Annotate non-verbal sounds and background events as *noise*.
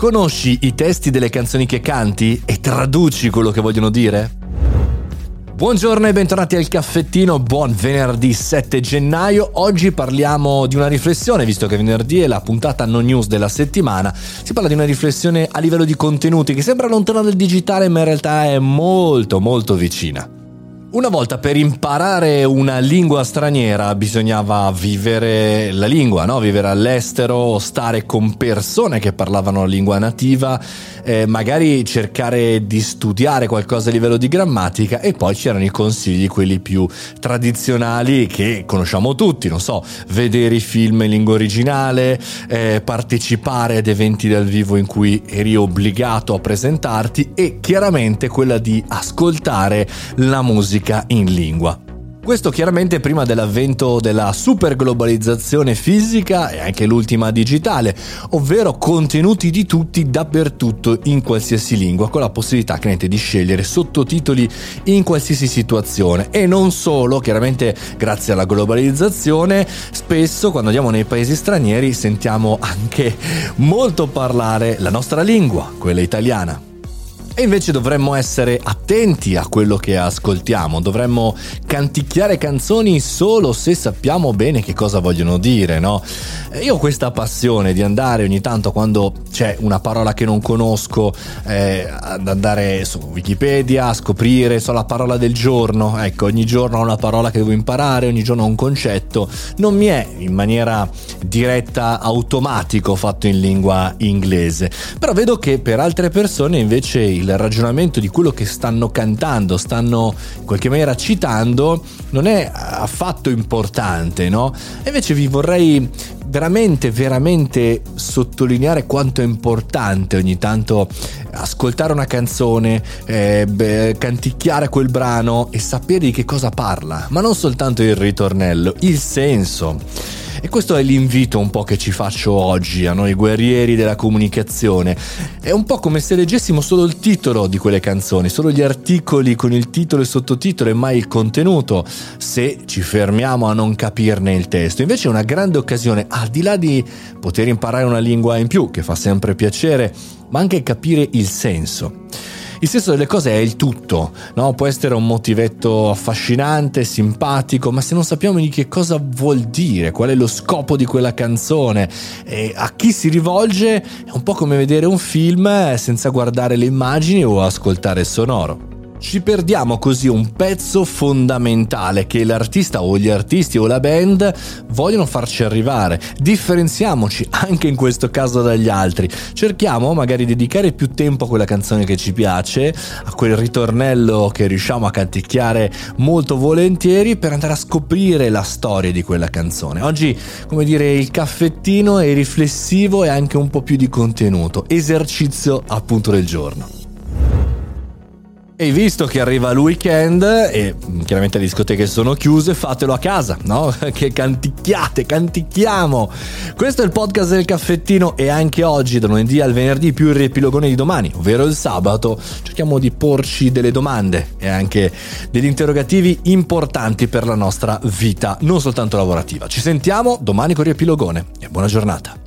Conosci i testi delle canzoni che canti e traduci quello che vogliono dire? Buongiorno e bentornati al caffettino, buon venerdì 7 gennaio. Oggi parliamo di una riflessione, visto che venerdì è la puntata non news della settimana. Si parla di una riflessione a livello di contenuti che sembra lontana dal digitale, ma in realtà è molto molto vicina. Una volta per imparare una lingua straniera bisognava vivere la lingua, no? vivere all'estero, stare con persone che parlavano la lingua nativa, eh, magari cercare di studiare qualcosa a livello di grammatica e poi c'erano i consigli, quelli più tradizionali che conosciamo tutti, non so, vedere i film in lingua originale, eh, partecipare ad eventi dal vivo in cui eri obbligato a presentarti e chiaramente quella di ascoltare la musica musica in lingua. Questo chiaramente prima dell'avvento della super globalizzazione fisica e anche l'ultima digitale, ovvero contenuti di tutti dappertutto in qualsiasi lingua, con la possibilità chiaramente di scegliere sottotitoli in qualsiasi situazione. E non solo, chiaramente grazie alla globalizzazione, spesso quando andiamo nei paesi stranieri sentiamo anche molto parlare la nostra lingua, quella italiana. E invece dovremmo essere attenti a quello che ascoltiamo, dovremmo canticchiare canzoni solo se sappiamo bene che cosa vogliono dire, no? Io ho questa passione di andare ogni tanto quando c'è una parola che non conosco, eh, ad andare su Wikipedia a scoprire, so la parola del giorno, ecco, ogni giorno ho una parola che devo imparare, ogni giorno ho un concetto, non mi è in maniera diretta automatico fatto in lingua inglese, però vedo che per altre persone invece il ragionamento di quello che stanno cantando, stanno in qualche maniera citando, non è affatto importante, no? Invece vi vorrei veramente, veramente sottolineare quanto è importante ogni tanto ascoltare una canzone, eh, beh, canticchiare quel brano e sapere di che cosa parla, ma non soltanto il ritornello, il senso. E questo è l'invito un po' che ci faccio oggi a noi guerrieri della comunicazione. È un po' come se leggessimo solo il titolo di quelle canzoni, solo gli articoli con il titolo e sottotitolo e mai il contenuto, se ci fermiamo a non capirne il testo. Invece è una grande occasione, al di là di poter imparare una lingua in più, che fa sempre piacere, ma anche capire il senso. Il senso delle cose è il tutto, no? può essere un motivetto affascinante, simpatico, ma se non sappiamo di che cosa vuol dire, qual è lo scopo di quella canzone e a chi si rivolge, è un po' come vedere un film senza guardare le immagini o ascoltare il sonoro. Ci perdiamo così un pezzo fondamentale che l'artista o gli artisti o la band vogliono farci arrivare. Differenziamoci anche in questo caso dagli altri. Cerchiamo magari di dedicare più tempo a quella canzone che ci piace, a quel ritornello che riusciamo a canticchiare molto volentieri per andare a scoprire la storia di quella canzone. Oggi, come dire, il caffettino è riflessivo e anche un po' più di contenuto. Esercizio appunto del giorno. E visto che arriva il weekend e chiaramente le discoteche sono chiuse, fatelo a casa, no? *laughs* Che canticchiate, canticchiamo. Questo è il podcast del caffettino e anche oggi, da lunedì al venerdì, più il riepilogone di domani, ovvero il sabato, cerchiamo di porci delle domande e anche degli interrogativi importanti per la nostra vita, non soltanto lavorativa. Ci sentiamo domani con il riepilogone e buona giornata.